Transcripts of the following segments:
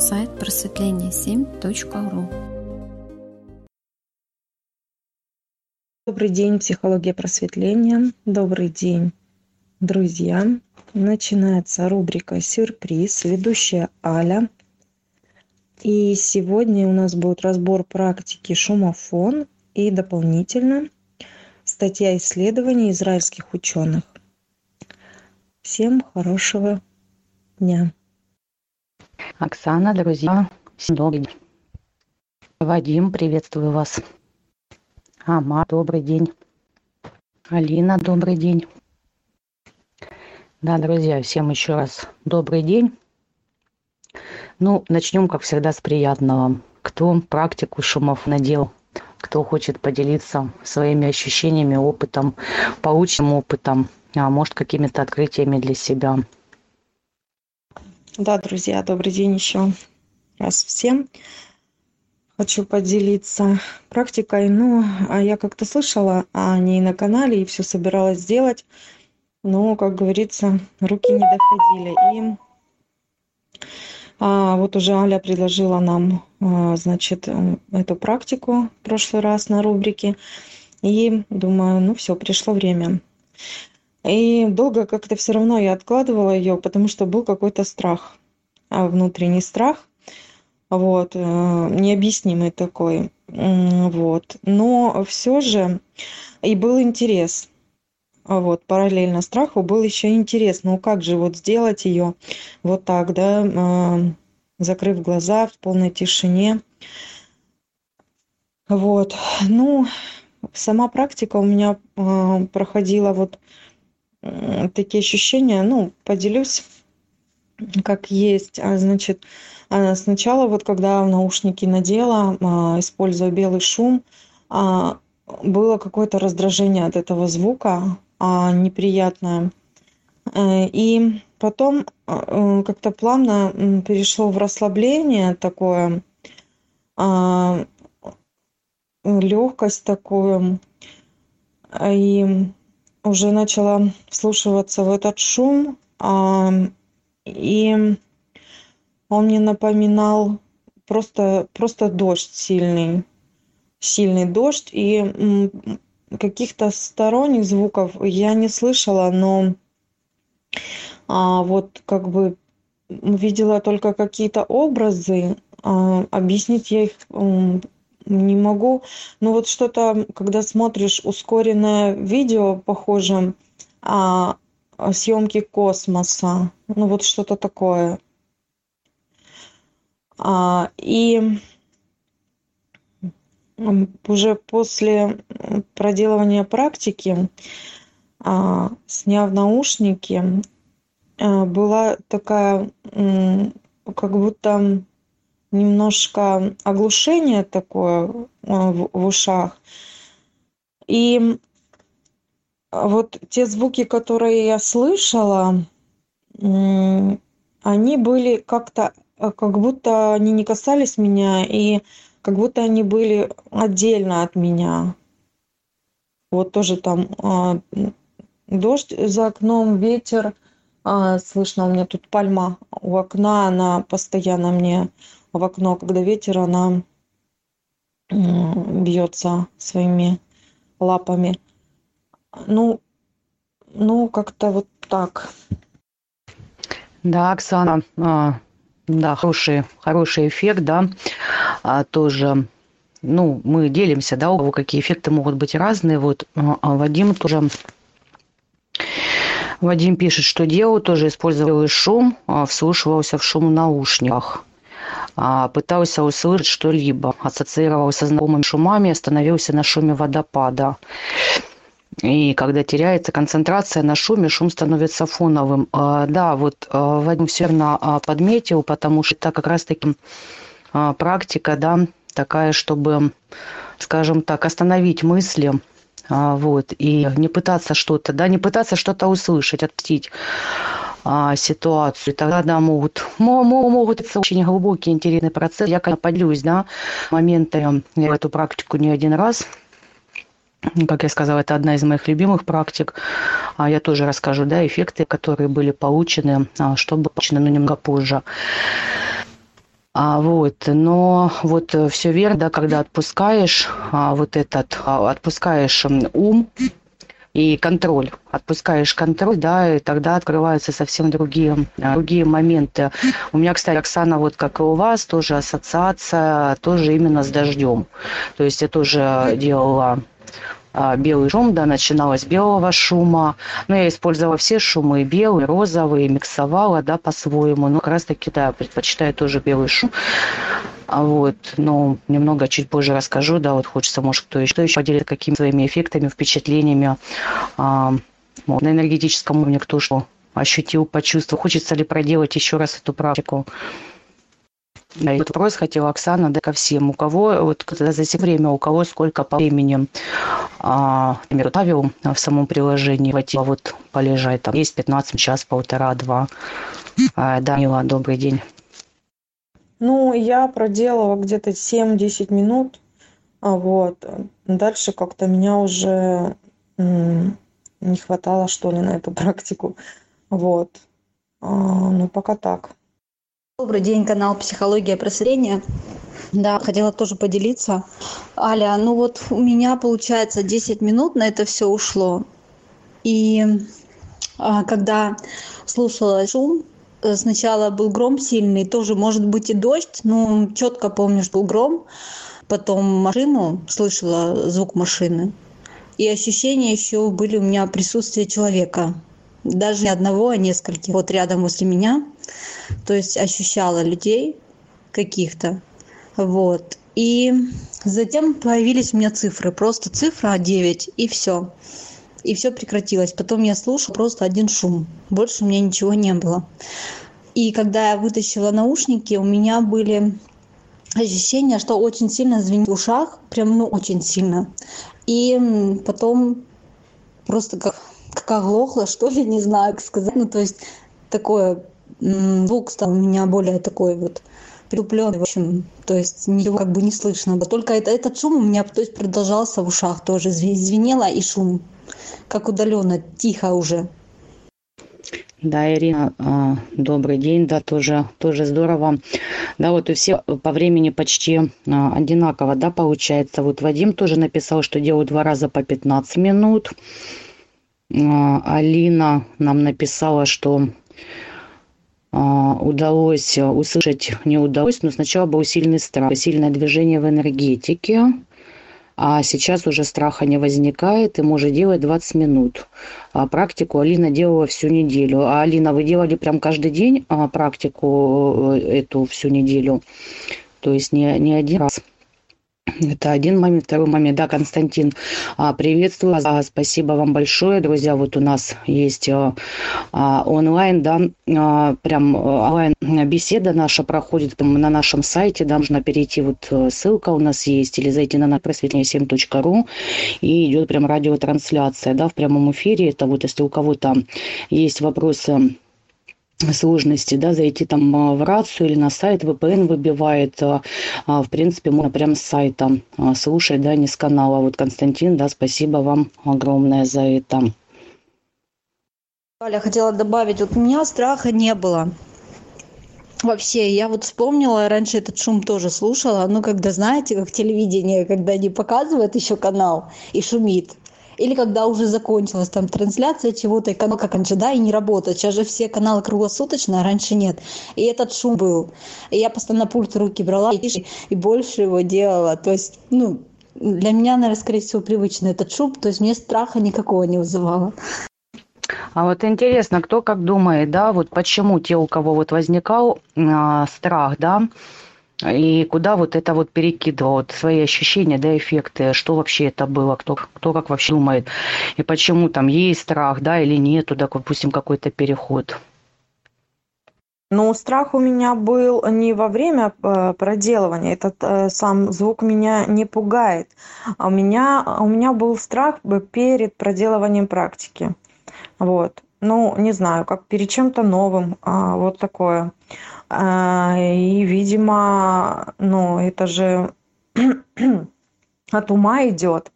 сайт просветление7.ру. Добрый день, психология просветления. Добрый день, друзья. Начинается рубрика «Сюрприз». Ведущая Аля. И сегодня у нас будет разбор практики шумофон и дополнительно статья исследований израильских ученых. Всем хорошего дня. Оксана, друзья, всем добрый день. Вадим, приветствую вас. Ама, добрый день. Алина, добрый день. Да, друзья, всем еще раз добрый день. Ну, начнем, как всегда, с приятного. Кто практику шумов надел, кто хочет поделиться своими ощущениями, опытом, полученным опытом, а может, какими-то открытиями для себя – да, друзья, добрый день еще раз всем. Хочу поделиться практикой. Ну, а я как-то слышала о ней на канале и все собиралась сделать. Но, как говорится, руки не доходили. И а, вот уже Аля предложила нам, а, значит, эту практику в прошлый раз на рубрике. И думаю, ну все, пришло время. И долго как-то все равно я откладывала ее, потому что был какой-то страх, а, внутренний страх, вот, э, необъяснимый такой, вот. Но все же и был интерес, вот, параллельно страху был еще интерес, ну как же вот сделать ее вот так, да, а, закрыв глаза в полной тишине, вот, ну, сама практика у меня а, проходила вот такие ощущения, ну, поделюсь, как есть. А, значит, а, сначала вот когда наушники надела, а, используя белый шум, было какое-то раздражение от этого звука, неприятное. Э, и потом э, как-то плавно перешло в расслабление такое, легкость такую. И уже начала вслушиваться в этот шум, а, и он мне напоминал просто, просто дождь сильный, сильный дождь, и каких-то сторонних звуков я не слышала, но а, вот как бы видела только какие-то образы, а, объяснить я их не могу. Ну вот что-то, когда смотришь ускоренное видео, похоже, а, съемки космоса, ну вот что-то такое. А, и уже после проделывания практики, а, сняв наушники, а, была такая, как будто немножко оглушение такое э, в, ушах. И вот те звуки, которые я слышала, они были как-то, э, как будто они не касались меня, и как будто они были отдельно от меня. Вот тоже там а, дождь за окном, ветер, а, слышно у меня тут пальма у окна, она постоянно мне в окно, когда ветер, она бьется своими лапами. Ну, ну как-то вот так. Да, Оксана, а, да, хороший, хороший эффект, да, а, тоже, ну, мы делимся, да, у кого какие эффекты могут быть разные, вот, а, а Вадим тоже Вадим пишет, что делал, тоже использовал шум, а, вслушивался в шум в наушниках. А, пытался услышать что-либо, ассоциировался с знакомыми шумами, остановился на шуме водопада. И когда теряется концентрация на шуме, шум становится фоновым. А, да, вот а, Вадим все верно подметил, потому что это как раз-таки практика, да, такая, чтобы, скажем так, остановить мысли, вот, и не пытаться что-то, да, не пытаться что-то услышать, отптить, а, ситуацию. Тогда да, могут, могут это очень глубокий, интересный процесс. Я, конечно, поделюсь, да, моменты, я эту практику не один раз как я сказала, это одна из моих любимых практик. А я тоже расскажу, да, эффекты, которые были получены, а, что было получено, но немного позже. А, вот, но вот все верно, да, когда отпускаешь а, вот этот, а, отпускаешь ум и контроль, отпускаешь контроль, да, и тогда открываются совсем другие, другие моменты. У меня, кстати, Оксана, вот как и у вас, тоже ассоциация, тоже именно с дождем. То есть я тоже делала белый шум, да, начинала с белого шума. Но я использовала все шумы, белый, розовый, миксовала, да, по-своему. Но как раз таки, да, предпочитаю тоже белый шум. А вот, но немного чуть позже расскажу, да, вот хочется, может, кто еще, еще поделится какими своими эффектами, впечатлениями а, вот, на энергетическом уровне, кто что ощутил, почувствовал. Хочется ли проделать еще раз эту практику. И вопрос хотела Оксана, да, ко всем. У кого, вот за это время, у кого сколько по времени, а, например, ставил в самом приложении, хватило вот полежать, там, есть 15 час, полтора, два. А, да, добрый день. Ну, я проделала где-то 7-10 минут, а вот. Дальше как-то меня уже не хватало, что ли, на эту практику. Вот. А, ну, пока так. Добрый день, канал «Психология просвещения». Да, хотела тоже поделиться. Аля, ну вот у меня, получается, 10 минут на это все ушло. И а, когда слушала шум, э, сначала был гром сильный, тоже может быть и дождь, но четко помню, что был гром. Потом машину, слышала звук машины. И ощущения еще были у меня присутствия человека даже не одного, а нескольких, вот рядом возле меня. То есть ощущала людей каких-то. Вот. И затем появились у меня цифры. Просто цифра 9 и все. И все прекратилось. Потом я слушала просто один шум. Больше у меня ничего не было. И когда я вытащила наушники, у меня были ощущения, что очень сильно звенит в ушах. Прям, ну, очень сильно. И потом просто как как оглохла, что ли, не знаю, как сказать. Ну, то есть такое, звук стал у меня более такой вот притупленный, в общем, то есть ничего как бы не слышно. Только это, этот шум у меня то есть, продолжался в ушах тоже, звенело и шум, как удаленно, тихо уже. Да, Ирина, а, добрый день, да, тоже, тоже здорово. Да, вот у всех по времени почти а, одинаково, да, получается. Вот Вадим тоже написал, что делают два раза по 15 минут. А, Алина нам написала, что удалось услышать, не удалось, но сначала был сильный страх, сильное движение в энергетике, а сейчас уже страха не возникает и может делать 20 минут. А практику Алина делала всю неделю. А Алина, вы делали прям каждый день практику э, эту всю неделю? То есть не, не один раз? Это один момент. Второй момент, да, Константин, а, приветствую. А, спасибо вам большое, друзья. Вот у нас есть а, онлайн, да, прям онлайн беседа наша проходит на нашем сайте, да, можно перейти, вот э, ссылка у нас есть, или зайти на просветление7.ру, и идет прям радиотрансляция, да, в прямом эфире. Это вот если у кого-то есть вопросы сложности, да, зайти там а, в рацию или на сайт, VPN выбивает, а, а, в принципе, можно прямо с сайта слушать, да, не с канала. Вот, Константин, да, спасибо вам огромное за это. Аля, хотела добавить, вот у меня страха не было. Вообще, я вот вспомнила, раньше этот шум тоже слушала, ну, когда, знаете, как телевидение, когда не показывают еще канал и шумит или когда уже закончилась там трансляция чего-то, и канал как раньше, да, и не работает. Сейчас же все каналы круглосуточно, а раньше нет. И этот шум был. И я постоянно пульт в руки брала и, и больше его делала. То есть, ну, для меня, наверное, скорее всего, привычно этот шум, то есть мне страха никакого не вызывало. А вот интересно, кто как думает, да, вот почему те, у кого вот возникал э, страх, да, и куда вот это вот перекидывал, вот свои ощущения, да, эффекты, что вообще это было, кто, кто как вообще думает, и почему там есть страх, да, или нет, туда, допустим, какой-то переход. Ну, страх у меня был не во время э, проделывания, этот э, сам звук меня не пугает, а у меня, у меня был страх перед проделыванием практики. Вот. Ну, не знаю, как перед чем-то новым, а, вот такое. А, и, видимо, ну, это же от ума идет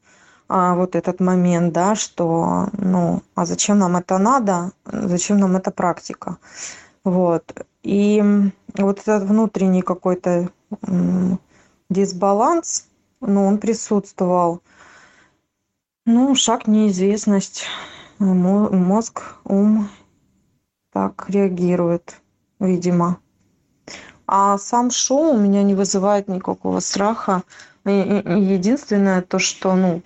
а, вот этот момент, да, что, ну, а зачем нам это надо, зачем нам эта практика? Вот. И вот этот внутренний какой-то дисбаланс, ну, он присутствовал. Ну, шаг неизвестность. Мозг, ум так реагирует, видимо. А сам шоу у меня не вызывает никакого страха. Единственное то, что, ну,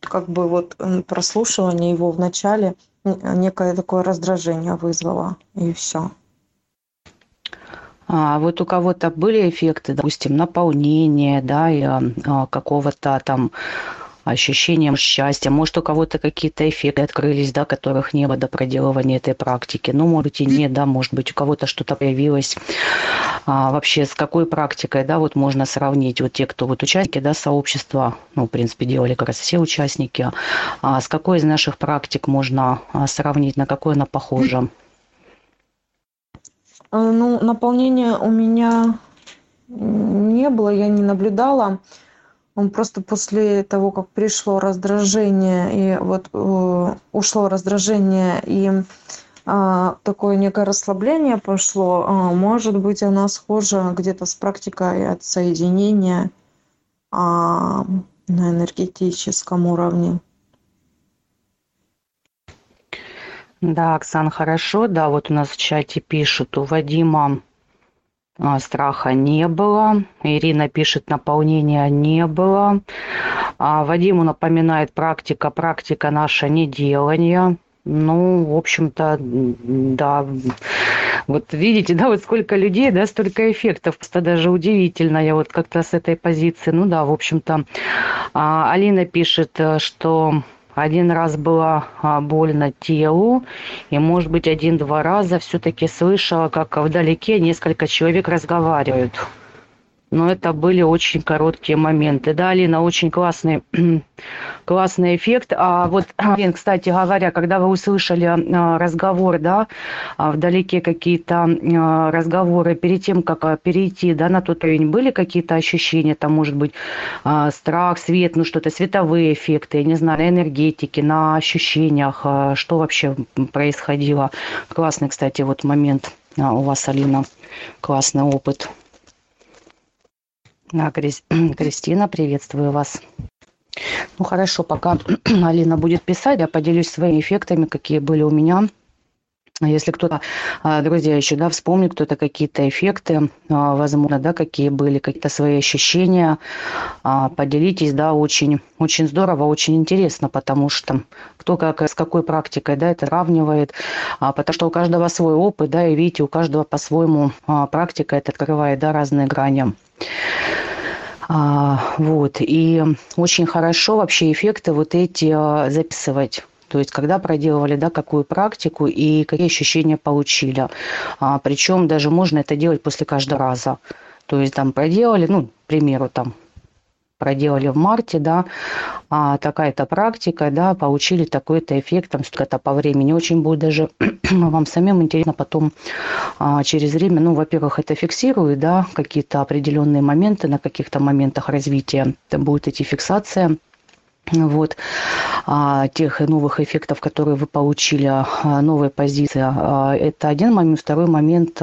как бы вот прослушивание его в начале некое такое раздражение вызвало, и все. А вот у кого-то были эффекты, допустим, наполнения, да, и, а, какого-то там ощущением счастья. Может, у кого-то какие-то эффекты открылись, да, которых не было до проделывания этой практики. Ну, может быть, и нет, да, может быть, у кого-то что-то появилось. А, вообще, с какой практикой, да, вот можно сравнить вот те, кто вот участники, да, сообщества, ну, в принципе, делали как раз все участники, а с какой из наших практик можно а, сравнить, на какой она похожа? А, ну, наполнения у меня не было, я не наблюдала он просто после того как пришло раздражение и вот э, ушло раздражение и э, такое некое расслабление пошло э, может быть она схожа где-то с практикой отсоединения э, на энергетическом уровне да, Оксан, хорошо. Да, вот у нас в чате пишут, у Вадима страха не было. Ирина пишет, наполнения не было. А Вадиму напоминает практика, практика наша не делание. Ну, в общем-то, да. Вот видите, да, вот сколько людей, да, столько эффектов. Просто даже удивительно. Я вот как-то с этой позиции, ну да, в общем-то. А, Алина пишет, э, что один раз было а, больно телу, и, может быть, один-два раза все-таки слышала, как вдалеке несколько человек разговаривают но это были очень короткие моменты. Да, Алина, очень классный, классный эффект. А вот, Алин, кстати говоря, когда вы услышали а, разговор, да, а, вдалеке какие-то а, разговоры, перед тем, как перейти, да, на тот уровень, были какие-то ощущения, там, может быть, страх, свет, ну, что-то, световые эффекты, я не знаю, на энергетике, на ощущениях, что вообще происходило? Классный, кстати, вот момент у вас, Алина, классный опыт. Да, Кристина, приветствую вас. Ну хорошо, пока Алина будет писать, я поделюсь своими эффектами, какие были у меня. Если кто-то, а, друзья, еще да, вспомнит кто-то какие-то эффекты, а, возможно, да, какие были, какие-то свои ощущения, а, поделитесь, да, очень, очень здорово, очень интересно, потому что кто как, с какой практикой, да, это сравнивает, потому что у каждого свой опыт, да, и видите, у каждого по-своему практика это открывает, да, разные грани. А, вот. И очень хорошо вообще эффекты вот эти а, записывать. То есть, когда проделывали, да, какую практику и какие ощущения получили. А, причем даже можно это делать после каждого раза. То есть, там проделали, ну, к примеру, там проделали в марте, да, а такая-то практика, да, получили такой-то эффект, там, что-то по времени. Очень будет даже вам самим интересно потом а, через время, ну, во-первых, это фиксирует, да, какие-то определенные моменты, на каких-то моментах развития там будут эти фиксации вот, а, тех новых эффектов, которые вы получили, а, новая позиция. А, это один момент. Второй момент,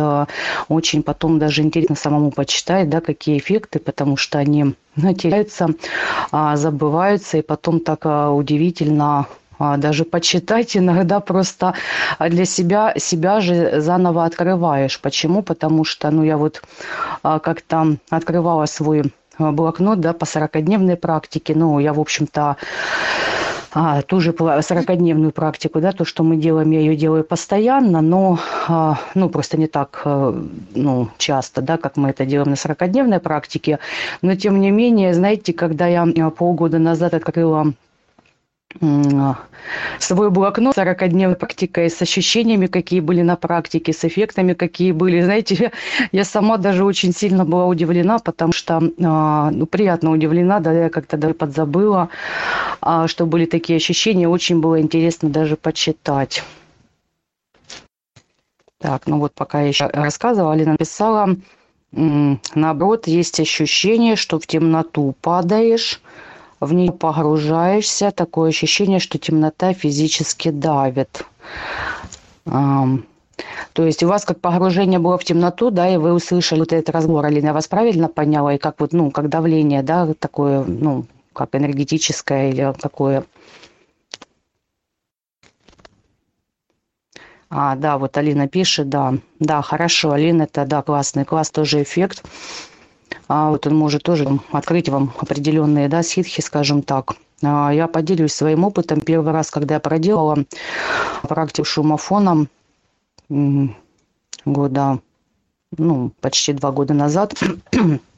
очень потом даже интересно самому почитать, да, какие эффекты, потому что они теряются, забываются, и потом так удивительно даже почитать иногда просто для себя себя же заново открываешь. Почему? Потому что, ну, я вот как-то открывала свой блокнот да, по 40-дневной практике. Ну, я, в общем-то, а, тоже 40-дневную практику, да, то, что мы делаем, я ее делаю постоянно, но, а, ну, просто не так, а, ну, часто, да, как мы это делаем на 40-дневной практике, но, тем не менее, знаете, когда я полгода назад открыла свой блокнот 40-дневной практикой, с ощущениями, какие были на практике, с эффектами, какие были. Знаете, я сама даже очень сильно была удивлена, потому что, а, ну, приятно удивлена, да, я как-то даже подзабыла, а, что были такие ощущения. Очень было интересно даже почитать. Так, ну вот пока я еще рассказывала, Алина написала, наоборот, есть ощущение, что в темноту падаешь, в нее погружаешься, такое ощущение, что темнота физически давит. То есть у вас как погружение было в темноту, да, и вы услышали вот этот разговор, Алина, я вас правильно поняла? И как вот, ну, как давление, да, такое, ну, как энергетическое или какое? А, да, вот Алина пишет, да. Да, хорошо, Алина, это, да, классный, класс тоже эффект. А вот он может тоже открыть вам определенные, да, ситхи, скажем так. А, я поделюсь своим опытом. Первый раз, когда я проделала практику шумофоном, года, ну, почти два года назад,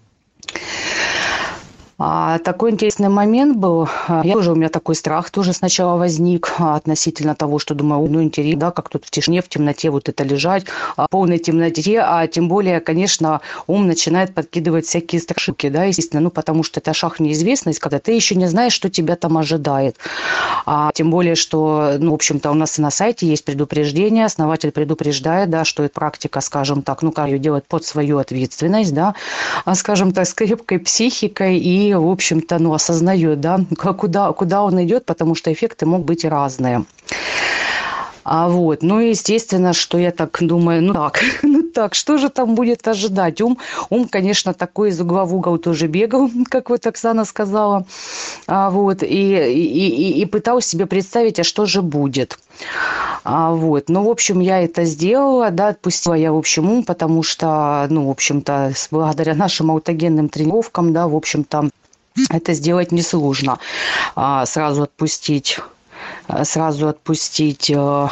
А, такой интересный момент был. А, я тоже, у меня такой страх тоже сначала возник а, относительно того, что думаю, ну интересно, да, как тут в тишине, в темноте вот это лежать, а, в полной темноте, а тем более, конечно, ум начинает подкидывать всякие страшилки, да, естественно, ну потому что это шаг неизвестность, когда ты еще не знаешь, что тебя там ожидает. А тем более, что, ну, в общем-то, у нас и на сайте есть предупреждение, основатель предупреждает, да, что это практика, скажем так, ну, как ее делать под свою ответственность, да, скажем так, с крепкой психикой и в общем-то, ну, осознает, да, куда, куда он идет, потому что эффекты могут быть разные. А вот, ну, естественно, что я так думаю, ну так, ну так, что же там будет ожидать? Ум, ум, конечно, такой из угла в угол тоже бегал, как вот Оксана сказала, а вот, и, и, и, и пытался себе представить, а что же будет. А вот, ну, в общем, я это сделала, да, отпустила я, в общем, ум, потому что, ну, в общем-то, благодаря нашим аутогенным тренировкам, да, в общем-то, это сделать несложно. А, сразу отпустить сразу отпустить э. А,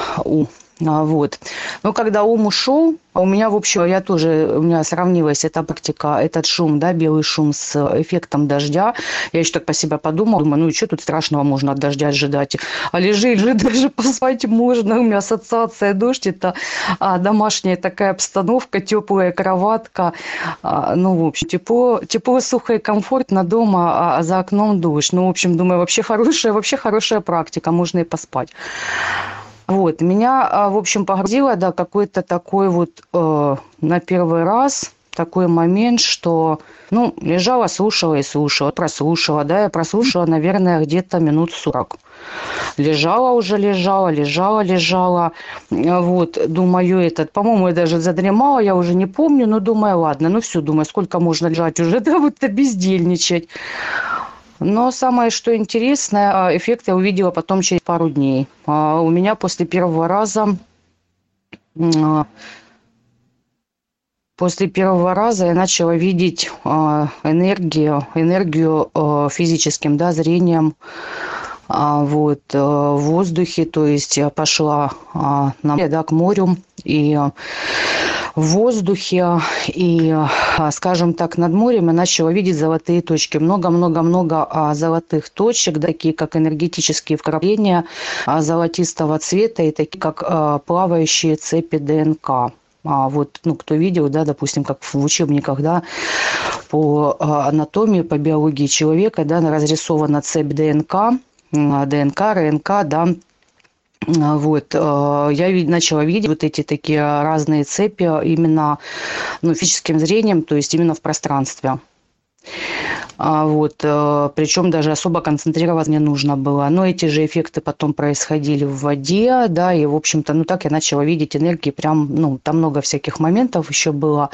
вот. Но когда ум ушел, у меня, в общем, я тоже, у меня сравнилась эта практика, этот шум, да, белый шум с эффектом дождя. Я еще так по себе подумала, думаю, ну и что тут страшного можно от дождя ожидать? А лежит же даже поспать можно. У меня ассоциация дождь, это а, домашняя такая обстановка, теплая кроватка. А, ну, в общем, тепло, тепло, сухо и комфортно дома, а, а за окном дождь. Ну, в общем, думаю, вообще хорошая, вообще хорошая практика, можно и поспать. Вот, меня, а, в общем, погрузило, да, какой-то такой вот э, на первый раз такой момент, что, ну, лежала, слушала и слушала, прослушала, да, я прослушала, наверное, где-то минут сорок. Лежала уже, лежала, лежала, лежала. Вот, думаю, этот, по-моему, я даже задремала, я уже не помню, но думаю, ладно, ну все, думаю, сколько можно лежать уже, да, вот бездельничать. Но самое, что интересное, а, эффект я увидела потом через пару дней. А, у меня после первого раза а, После первого раза я начала видеть энергию, энергию физическим да, зрением вот, в воздухе. То есть я пошла на, да, к морю и в воздухе и, а, скажем так, над морем я начала видеть золотые точки. Много-много-много а, золотых точек, такие как энергетические вкрапления а, золотистого цвета и такие как плавающие цепи ДНК. А вот, ну, кто видел, да, допустим, как в учебниках, да, по анатомии, по биологии человека, да, разрисована цепь ДНК, ДНК, РНК, да, вот, э, я начала видеть вот эти такие разные цепи именно ну, физическим зрением, то есть именно в пространстве. А, вот, причем даже особо концентрироваться не нужно было. Но эти же эффекты потом происходили в воде, да, и, в общем-то, ну так я начала видеть энергии, прям, ну, там много всяких моментов еще было.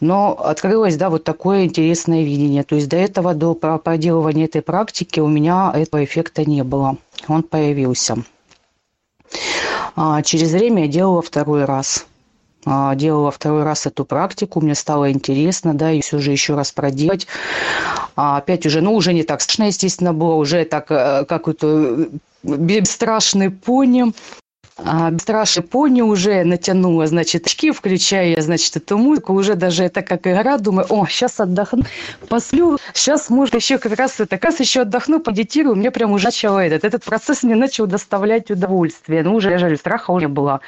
Но открылось, да, вот такое интересное видение. То есть до этого, до проделывания этой практики у меня этого эффекта не было. Он появился. А через время я делала второй раз. А, делала второй раз эту практику, мне стало интересно, да, и все же еще раз проделать. А опять уже, ну, уже не так страшно, естественно, было, уже так, э, как это, э, бесстрашный пони. А пони уже натянула, значит, очки, включая, значит, эту музыку, уже даже это как игра, думаю, о, сейчас отдохну, посплю, сейчас, может, еще как раз это, как раз еще отдохну, помедитирую, мне прям уже начало этот, этот процесс мне начал доставлять удовольствие, ну, уже, я жаль, страха уже не было.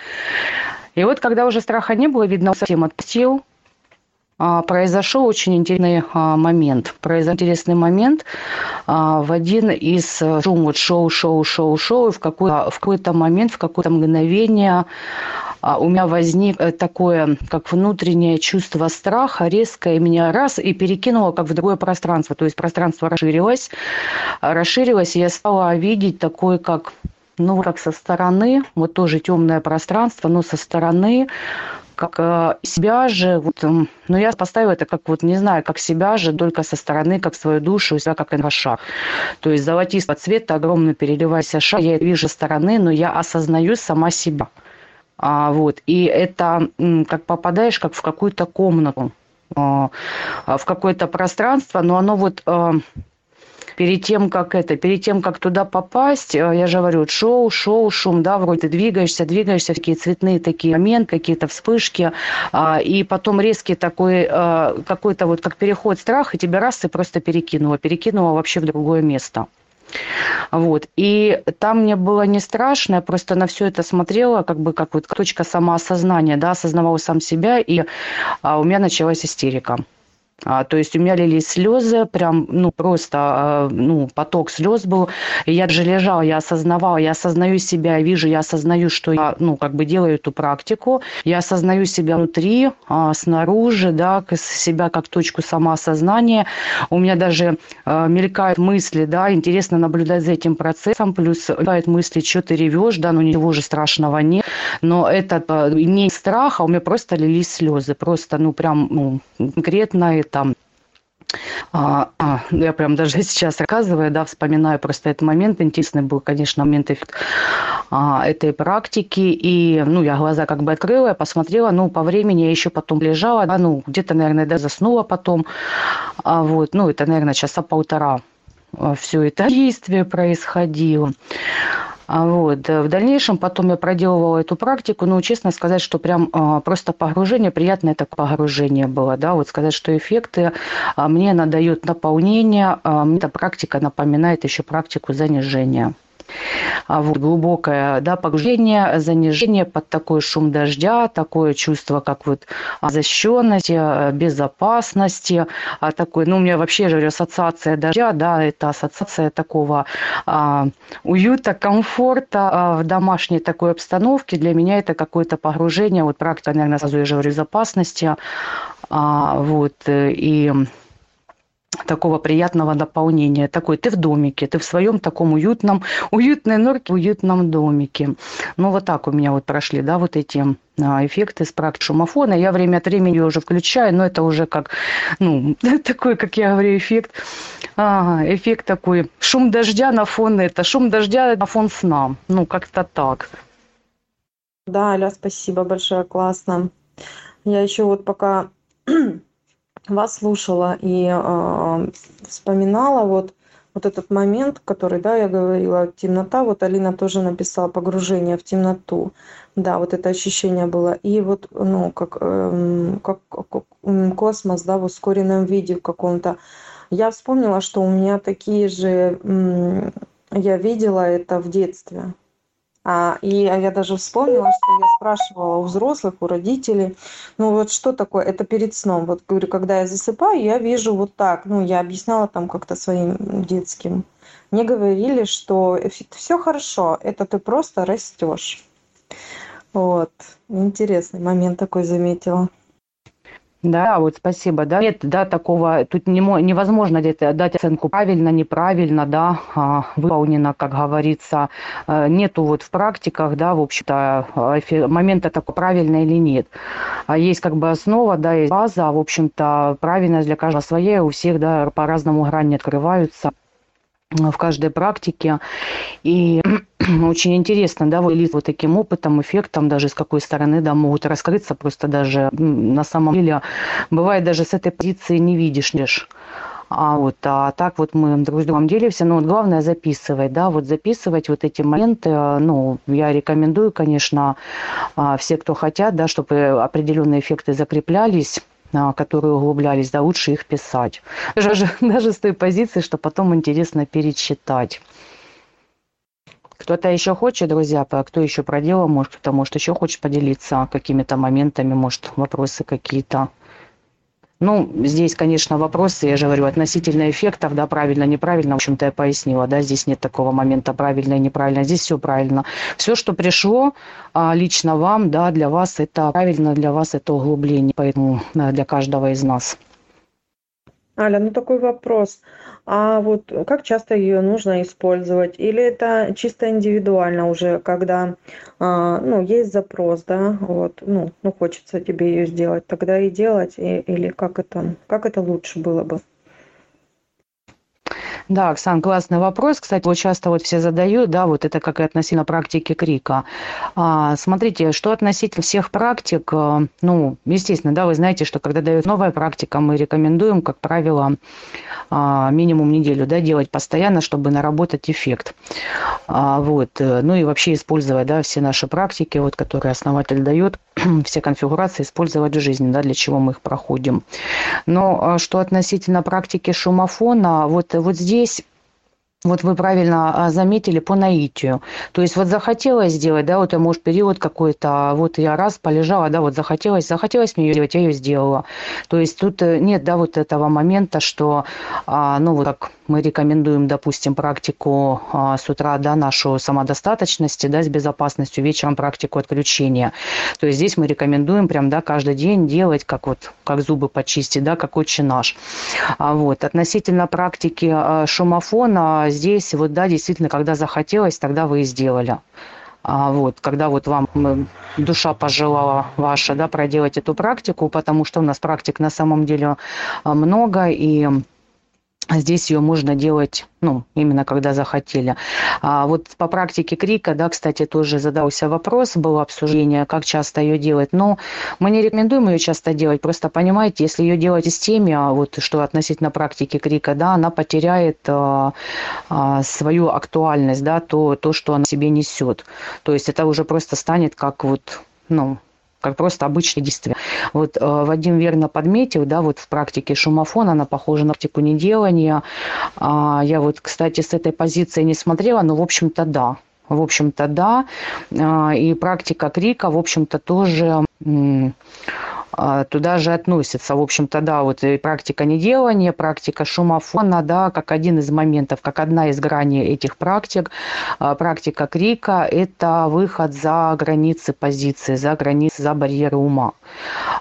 И вот, когда уже страха не было, видно, совсем отпустил, произошел очень интересный а, момент. Произошел интересный момент а, в один из э, шум, вот шоу, шоу, шоу, шоу, в какой-то, в какой-то момент, в какое-то мгновение у меня возник э, такое, как внутреннее чувство страха, резкое меня раз и перекинуло как в другое пространство. То есть пространство расширилось, расширилось, и я стала видеть такой, как ну, как со стороны, вот тоже темное пространство, но со стороны, как э, себя же, вот, э, ну, я поставила это как вот, не знаю, как себя же, только со стороны, как свою душу, себя как инфошар. То есть золотистого цвета, огромно переливайся шар, я вижу стороны, но я осознаю сама себя. А, вот, и это как попадаешь как в какую-то комнату, а, в какое-то пространство, но оно вот а, перед тем, как это, перед тем, как туда попасть, э, я же говорю, шоу, шоу, шум, да, вроде ты двигаешься, двигаешься, такие цветные такие моменты, какие-то вспышки, а, и потом резкий такой, э, какой-то вот как переход страх, и тебя раз и просто перекинуло, перекинуло вообще в другое место. Вот. И там мне было не страшно, я просто на все это смотрела, как бы как вот точка самоосознания, да, осознавала сам себя, и а, у меня началась истерика. А, то есть у меня лились слезы, прям, ну, просто, а, ну, поток слез был. И я же лежала, я осознавала, я осознаю себя, я вижу, я осознаю, что я, ну, как бы делаю эту практику. Я осознаю себя внутри, а, снаружи, да, себя как точку самоосознания. У меня даже а, мелькают мысли, да, интересно наблюдать за этим процессом, плюс мелькают мысли, что ты ревешь, да, ну, ничего же страшного нет. Но это а, не страх, а у меня просто лились слезы, просто, ну, прям, ну, конкретно там а, а, я прям даже сейчас рассказываю, да, вспоминаю просто этот момент. Интересный был, конечно, момент а, этой практики. И, ну, я глаза как бы открыла, я посмотрела, ну, по времени я еще потом лежала, да, ну, где-то, наверное, да, заснула потом. А, вот, ну, это, наверное, часа полтора все это действие происходило. А вот. В дальнейшем потом я проделывала эту практику, но честно сказать, что прям а, просто погружение, приятное такое погружение было, да, вот сказать, что эффекты а, мне надают наполнение, мне эта практика напоминает еще практику занижения. А вот глубокое да, погружение, занижение под такой шум дождя, такое чувство, как вот защищенности, безопасности, а такой, ну, у меня вообще же ассоциация дождя, да, это ассоциация такого а, уюта, комфорта а, в домашней такой обстановке. Для меня это какое-то погружение, вот практика, наверное, сразу я же говорю, безопасности, а, вот, и такого приятного дополнения. Такой, ты в домике, ты в своем таком уютном, уютной норке, уютном домике. Ну, вот так у меня вот прошли, да, вот эти а, эффекты с практик шумофона. Я время от времени ее уже включаю, но это уже как, ну, такой, как я говорю, эффект, а, эффект такой, шум дождя на фон это, шум дождя на фон сна. Ну, как-то так. Да, Аля, спасибо большое, классно. Я еще вот пока вас слушала и э, вспоминала вот вот этот момент, который, да, я говорила, темнота, вот Алина тоже написала погружение в темноту, да, вот это ощущение было, и вот, ну, как, э, как, как космос, да, в ускоренном виде в каком-то. Я вспомнила, что у меня такие же, э, я видела это в детстве, и я даже вспомнила, что я спрашивала у взрослых, у родителей, ну вот что такое, это перед сном. Вот говорю, когда я засыпаю, я вижу вот так. Ну, я объясняла там как-то своим детским. Мне говорили, что все хорошо, это ты просто растешь. Вот. Интересный момент такой заметила. Да, вот спасибо, да. Нет, да, такого, тут не, невозможно дать оценку правильно, неправильно, да, а, выполнено, как говорится. Э, нету вот в практиках, да, в общем-то, момента такого правильно или нет. А есть как бы основа, да, есть база, в общем-то, правильность для каждого своя, у всех, да, по-разному грани открываются в каждой практике. И очень интересно, да, вот вот таким опытом, эффектом, даже с какой стороны, да, могут раскрыться просто даже на самом деле. Бывает даже с этой позиции не видишь, лишь. А вот, а так вот мы друг с другом делимся, но вот главное записывать, да, вот записывать вот эти моменты, ну, я рекомендую, конечно, а, все, кто хотят, да, чтобы определенные эффекты закреплялись, которые углублялись, да, лучше их писать. Даже, даже с той позиции, что потом интересно перечитать. Кто-то еще хочет, друзья, кто еще проделал, может, кто-то может еще хочет поделиться какими-то моментами, может, вопросы какие-то. Ну, здесь, конечно, вопросы, я же говорю, относительно эффектов, да, правильно, неправильно, в общем-то, я пояснила, да, здесь нет такого момента правильно и неправильно, здесь все правильно. Все, что пришло а, лично вам, да, для вас это правильно, для вас это углубление, поэтому для каждого из нас. Аля, ну такой вопрос. А вот как часто ее нужно использовать? Или это чисто индивидуально уже, когда а, ну, есть запрос, да, вот, ну, ну хочется тебе ее сделать, тогда и делать, и, или как это, как это лучше было бы? Да, Оксан, классный вопрос. Кстати, вот часто вот все задают, да, вот это как и относительно практики крика. А, смотрите, что относительно всех практик, э, ну, естественно, да, вы знаете, что когда дают новая практика, мы рекомендуем, как правило, а, минимум неделю, да, делать постоянно, чтобы наработать эффект. А, вот, э, ну и вообще использовать, да, все наши практики, вот, которые основатель дает, все конфигурации использовать в жизни, да, для чего мы их проходим. Но а, что относительно практики шумофона, вот, вот здесь вот вы правильно а, заметили по наитию. То есть вот захотелось сделать, да, вот я, может, период какой-то, а вот я раз полежала, да, вот захотелось, захотелось мне ее сделать, я ее сделала. То есть тут э, нет, да, вот этого момента, что, ну, вот так мы рекомендуем, допустим, практику а, с утра, да, нашу самодостаточности, да, с безопасностью, вечером практику отключения. То есть здесь мы рекомендуем прям, да, каждый день делать, как вот, как зубы почистить, да, как отче наш. А вот, относительно практики а, шумофона, здесь вот, да, действительно, когда захотелось, тогда вы и сделали. А вот, когда вот вам душа пожелала ваша, да, проделать эту практику, потому что у нас практик на самом деле много, и а здесь ее можно делать, ну, именно когда захотели. А вот по практике крика, да, кстати, тоже задался вопрос, было обсуждение, как часто ее делать. Но мы не рекомендуем ее часто делать, просто понимаете, если ее делать в системе, а вот что относительно практики крика, да, она потеряет а, а, свою актуальность, да, то, то, что она себе несет. То есть это уже просто станет как вот, ну, как просто обычные действия. Вот э, Вадим верно подметил, да, вот в практике шумофона она похожа на практику неделания. А, я вот, кстати, с этой позиции не смотрела, но, в общем-то, да. В общем-то, да. А, и практика крика, в общем-то, тоже туда же относится. В общем-то, да, вот и практика неделания, практика шумофона, да, как один из моментов, как одна из граней этих практик. А, практика крика – это выход за границы позиции, за границы, за барьеры ума.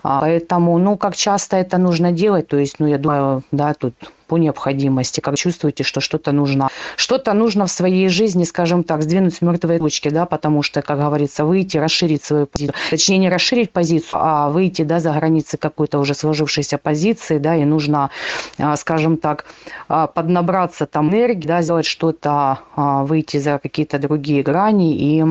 А, поэтому, ну, как часто это нужно делать, то есть, ну, я думаю, да, тут по необходимости, как чувствуете, что что-то нужно. Что-то нужно в своей жизни, скажем так, сдвинуть с мертвой точки, да, потому что, как говорится, выйти, расширить свою позицию. Точнее, не расширить позицию, а выйти, да, за границы какой-то уже сложившейся позиции, да, и нужно, а, скажем так, а, поднабраться там энергии, да, сделать что-то, выйти за какие-то другие грани и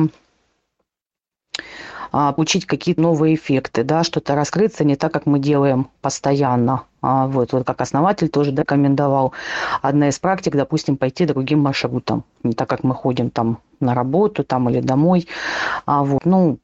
получить какие-то новые эффекты, да, что-то раскрыться не так, как мы делаем постоянно. А, вот, вот как основатель тоже рекомендовал. Одна из практик, допустим, пойти другим маршрутом. Не так, как мы ходим там на работу там или домой. А вот, ну,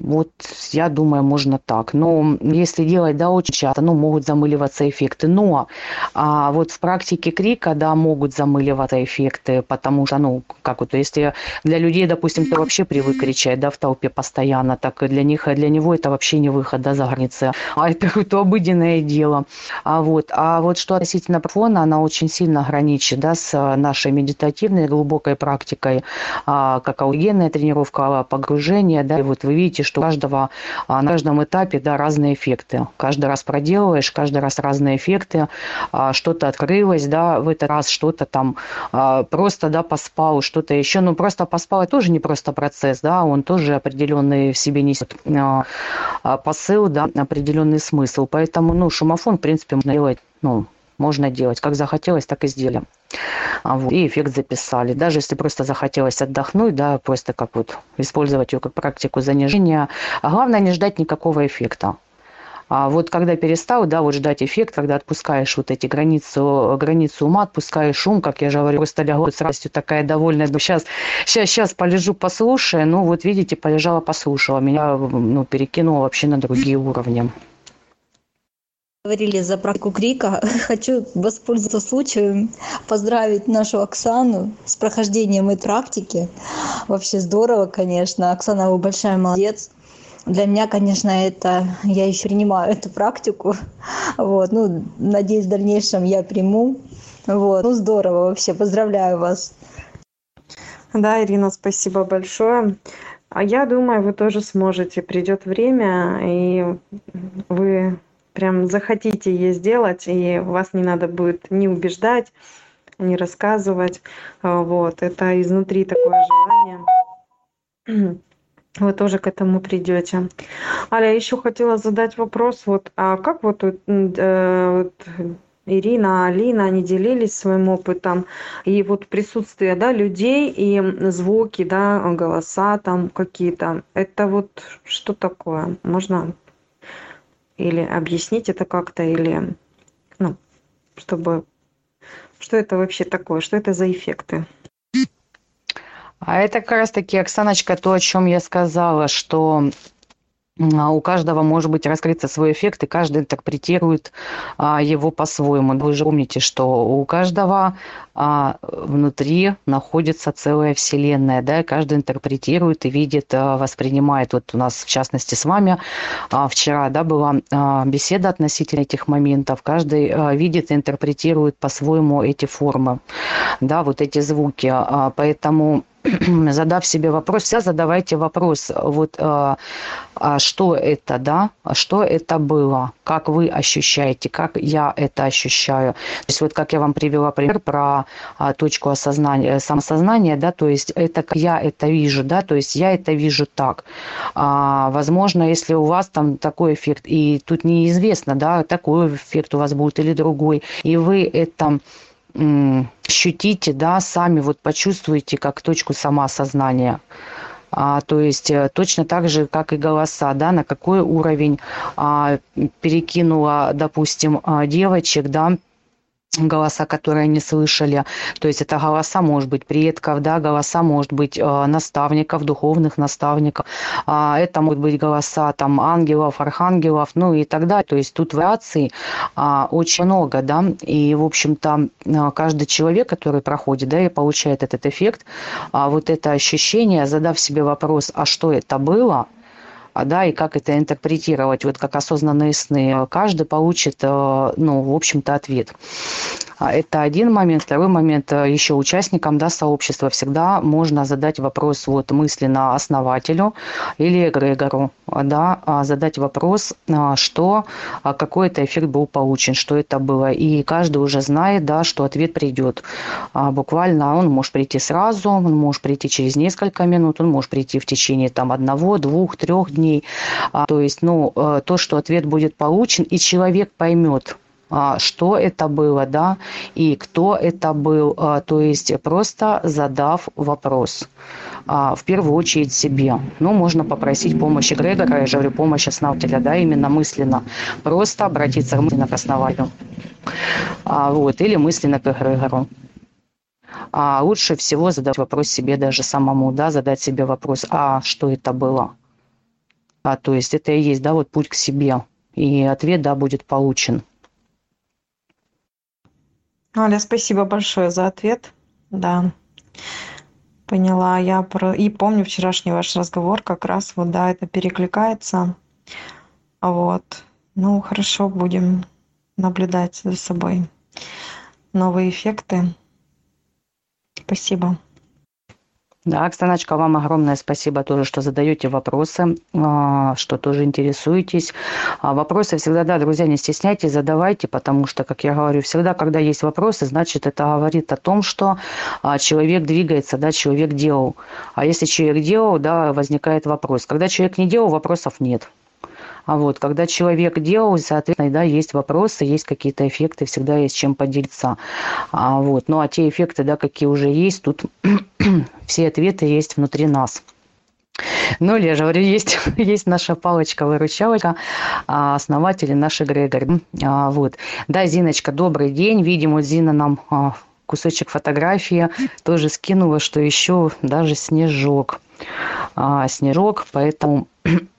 вот я думаю, можно так. Но если делать, да, очень часто, ну, могут замыливаться эффекты. Но а, вот в практике крика, да, могут замыливаться эффекты, потому что, ну, как вот, если для людей, допустим, кто вообще привык кричать, да, в толпе постоянно, так и для них, для него это вообще не выход, да, за границы. А это какое-то обыденное дело. А вот, а вот что относительно фона, она очень сильно граничит, да, с нашей медитативной глубокой практикой, а, как аудиенная тренировка, погружение, да, и вот вы видите, что у каждого а, на каждом этапе да, разные эффекты. Каждый раз проделываешь, каждый раз разные эффекты. А, что-то открылось, да, в этот раз что-то там а, просто, да, поспал, что-то еще. Ну, просто поспал, это тоже не просто процесс, да, он тоже определенный в себе несет посыл, да, определенный смысл. Поэтому, ну, шумофон, в принципе, можно делать, ну, можно делать. Как захотелось, так и сделали. А вот. И эффект записали. Даже если просто захотелось отдохнуть, да, просто как вот использовать ее как практику занижения. А главное не ждать никакого эффекта. А вот когда перестал, да, вот ждать эффект, когда отпускаешь вот эти границу, границу ума, отпускаешь шум, как я же говорю, просто лягла с радостью такая довольная, ну, сейчас, сейчас, сейчас полежу, послушаю, ну, вот видите, полежала, послушала, меня, ну, перекинуло вообще на другие уровни говорили за практику крика. Хочу воспользоваться случаем поздравить нашу оксану с прохождением этой практики. Вообще здорово конечно. Оксана вы большая молодец. Для меня конечно это я еще принимаю эту практику. Вот ну надеюсь в дальнейшем я приму. Вот ну здорово вообще. Поздравляю вас. Да ирина спасибо большое. А я думаю вы тоже сможете. Придет время и вы прям захотите ей сделать, и вас не надо будет ни убеждать, ни рассказывать. А, вот, это изнутри такое желание. Вы тоже к этому придете. Аля, еще хотела задать вопрос, вот, а как вот, э, вот Ирина, Алина, они делились своим опытом, и вот присутствие, да, людей и звуки, да, голоса там какие-то, это вот что такое? Можно или объяснить это как-то, или, ну, чтобы, что это вообще такое, что это за эффекты? А это как раз таки, Оксаночка, то, о чем я сказала, что у каждого может быть раскрыться свой эффект, и каждый интерпретирует а, его по-своему. Вы же помните, что у каждого а, внутри находится целая вселенная, да, и каждый интерпретирует и видит, а, воспринимает. Вот у нас, в частности, с вами а, вчера, да, была а, беседа относительно этих моментов. Каждый а, видит и интерпретирует по-своему эти формы, да, вот эти звуки. А, поэтому задав себе вопрос, всегда задавайте вопрос, вот а, а что это, да, а что это было, как вы ощущаете, как я это ощущаю. То есть вот как я вам привела пример про а, точку осознания, самосознания, да, то есть это я это вижу, да, то есть я это вижу так. А, возможно, если у вас там такой эффект, и тут неизвестно, да, такой эффект у вас будет или другой, и вы это ощутите, да, сами вот почувствуете как точку самоосознания. А, то есть э, точно так же, как и голоса, да, на какой уровень а, перекинула, допустим, а, девочек, да, голоса, которые они слышали. То есть это голоса, может быть, предков, да, голоса, может быть, э, наставников, духовных наставников. А это могут быть голоса там ангелов, архангелов, ну и так далее. То есть тут вариаций а, очень много, да, и, в общем-то, э, каждый человек, который проходит, да, и получает этот эффект, а вот это ощущение, задав себе вопрос, а что это было – да, и как это интерпретировать, вот как осознанные сны, каждый получит, э, ну, в общем-то, ответ. А, это один момент. Второй момент, э, еще участникам да, сообщества всегда можно задать вопрос вот мысленно основателю или эгрегору, да, а, задать вопрос, а, что, какой это эффект был получен, что это было. И каждый уже знает, да, что ответ придет. Буквально он может прийти сразу, он может прийти через несколько минут, он может прийти в течение там одного, двух, трех дней. То есть, ну, э, то, что ответ будет получен, и человек поймет, что это было, да, и кто это был, а, то есть просто задав вопрос а, в первую очередь себе. Ну, можно попросить помощи Грегора, я же говорю, помощь основателя, да, именно мысленно. Просто обратиться мысленно к основателю. Вот, или мысленно к Грегору. А лучше всего задать вопрос себе даже самому, да, задать себе вопрос, а что это было? А, то есть это и есть, да, вот путь к себе. И ответ, да, будет получен. Аля, спасибо большое за ответ. Да, поняла. Я про... и помню вчерашний ваш разговор, как раз вот, да, это перекликается. Вот. Ну, хорошо, будем наблюдать за собой новые эффекты. Спасибо. Да, Оксаночка, вам огромное спасибо тоже, что задаете вопросы, а, что тоже интересуетесь. А, вопросы всегда, да, друзья, не стесняйтесь, задавайте, потому что, как я говорю, всегда, когда есть вопросы, значит, это говорит о том, что а, человек двигается, да, человек делал. А если человек делал, да, возникает вопрос. Когда человек не делал, вопросов нет. А вот, когда человек делал, соответственно, да, есть вопросы, есть какие-то эффекты, всегда есть чем поделиться. А, вот, ну а те эффекты, да, какие уже есть, тут все ответы есть внутри нас. Ну, я же говорю, есть, есть наша палочка-выручалочка, а, основатели наши Грегори. А, вот. Да, Зиночка, добрый день. Видимо, Зина нам а, кусочек фотографии тоже скинула, что еще даже снежок. Снежок, поэтому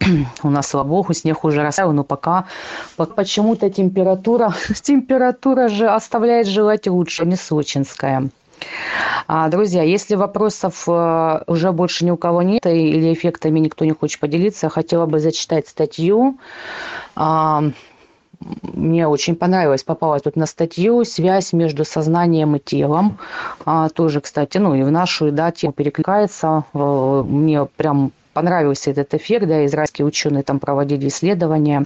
у нас, слава богу, снег уже растаял, но пока, пока почему-то температура, температура же оставляет желать лучше, не сочинская. А, друзья, если вопросов э, уже больше ни у кого нет или эффектами никто не хочет поделиться, я хотела бы зачитать статью. А, мне очень понравилось, попала тут на статью «Связь между сознанием и телом». А, тоже, кстати, ну и в нашу да, тему перекликается. Мне прям понравился этот эффект, да, израильские ученые там проводили исследования,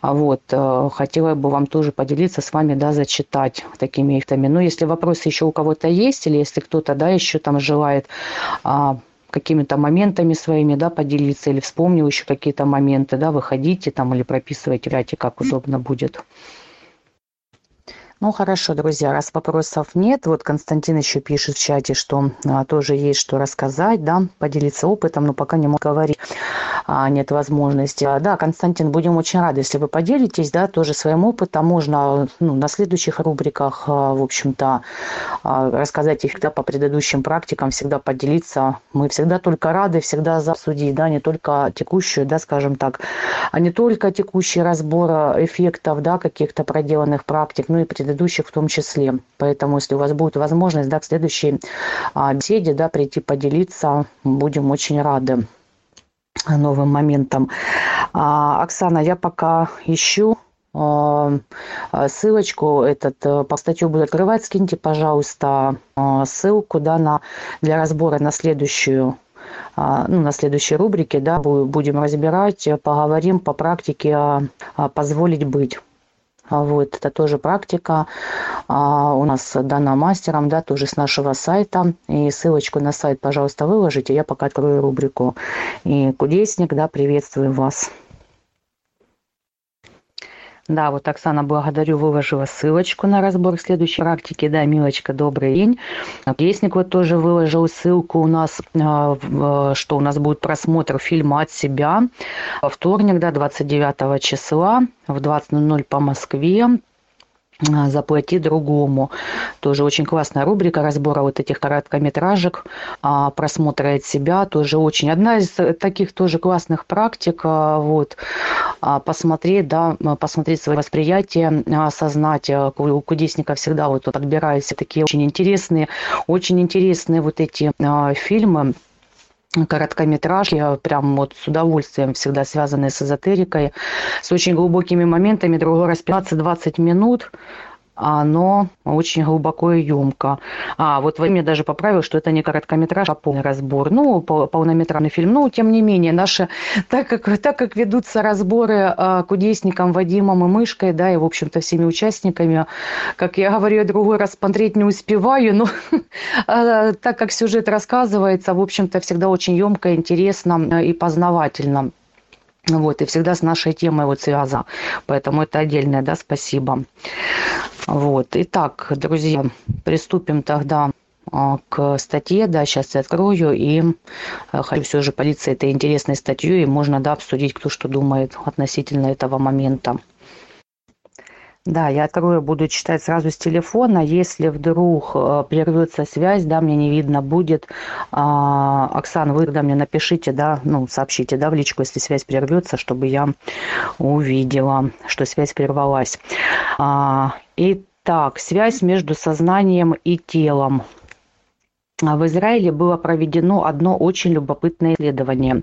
а вот, э, хотела бы вам тоже поделиться с вами, да, зачитать такими эффектами. Но если вопросы еще у кого-то есть, или если кто-то, да, еще там желает а, какими-то моментами своими, да, поделиться, или вспомнил еще какие-то моменты, да, выходите там или прописывайте, как удобно будет. Ну, хорошо, друзья, раз вопросов нет, вот Константин еще пишет в чате, что а, тоже есть что рассказать, да, поделиться опытом, но пока не мог говорить, а, нет возможности. А, да, Константин, будем очень рады, если вы поделитесь, да, тоже своим опытом. Можно ну, на следующих рубриках, в общем-то, рассказать их да, по предыдущим практикам, всегда поделиться. Мы всегда только рады, всегда за обсудить, да, не только текущую, да, скажем так, а не только текущий разбор эффектов, да, каких-то проделанных практик, ну и предыдущих в том числе. Поэтому, если у вас будет возможность, да, к следующей а, беседе, да, прийти поделиться, будем очень рады новым моментом. А, Оксана, я пока ищу а, ссылочку этот э, по статью буду открывать скиньте пожалуйста ссылку да на для разбора на следующую ну, на следующей рубрике, да, будем разбирать, поговорим по практике позволить быть. А вот, это тоже практика а, у нас дана мастером, да, тоже с нашего сайта. И ссылочку на сайт, пожалуйста, выложите. Я пока открою рубрику. И кудесник, да, приветствую вас. Да, вот Оксана, благодарю, выложила ссылочку на разбор следующей практики. Да, Милочка, добрый день. Песник вот тоже выложил ссылку у нас, а, а, что у нас будет просмотр фильма «От себя». Во вторник, да, 29 числа в 20.00 по Москве. А, заплати другому. Тоже очень классная рубрика разбора вот этих короткометражек, а, просмотра от себя, тоже очень. Одна из таких тоже классных практик, а, вот, посмотреть, да, посмотреть свое восприятие, осознать. У кудесника всегда вот тут отбираются такие очень интересные, очень интересные вот эти фильмы, короткометражки, прям вот с удовольствием всегда связанные с эзотерикой, с очень глубокими моментами, другой раз 15-20 минут, оно очень глубоко и емко. А, вот вы мне даже поправил, что это не короткометраж, а полный разбор. Ну, полнометражный фильм. Но, тем не менее, наши, так как, так как ведутся разборы а, кудесником Вадимом и Мышкой, да, и, в общем-то, всеми участниками, как я говорю, я другой раз смотреть не успеваю, но а, так как сюжет рассказывается, в общем-то, всегда очень емко, интересно и познавательно. Вот, и всегда с нашей темой вот связано. Поэтому это отдельное, да, спасибо. Вот, итак, друзья, приступим тогда а, к статье, да, сейчас я открою, и а, хочу все же полиция этой интересной статьей, и можно, да, обсудить, кто что думает относительно этого момента. Да, я открою, буду читать сразу с телефона. Если вдруг э, прервется связь, да, мне не видно будет. А, Оксана, вы тогда мне напишите, да, ну, сообщите, да, в личку, если связь прервется, чтобы я увидела, что связь прервалась. А, итак, связь между сознанием и телом. А в Израиле было проведено одно очень любопытное исследование.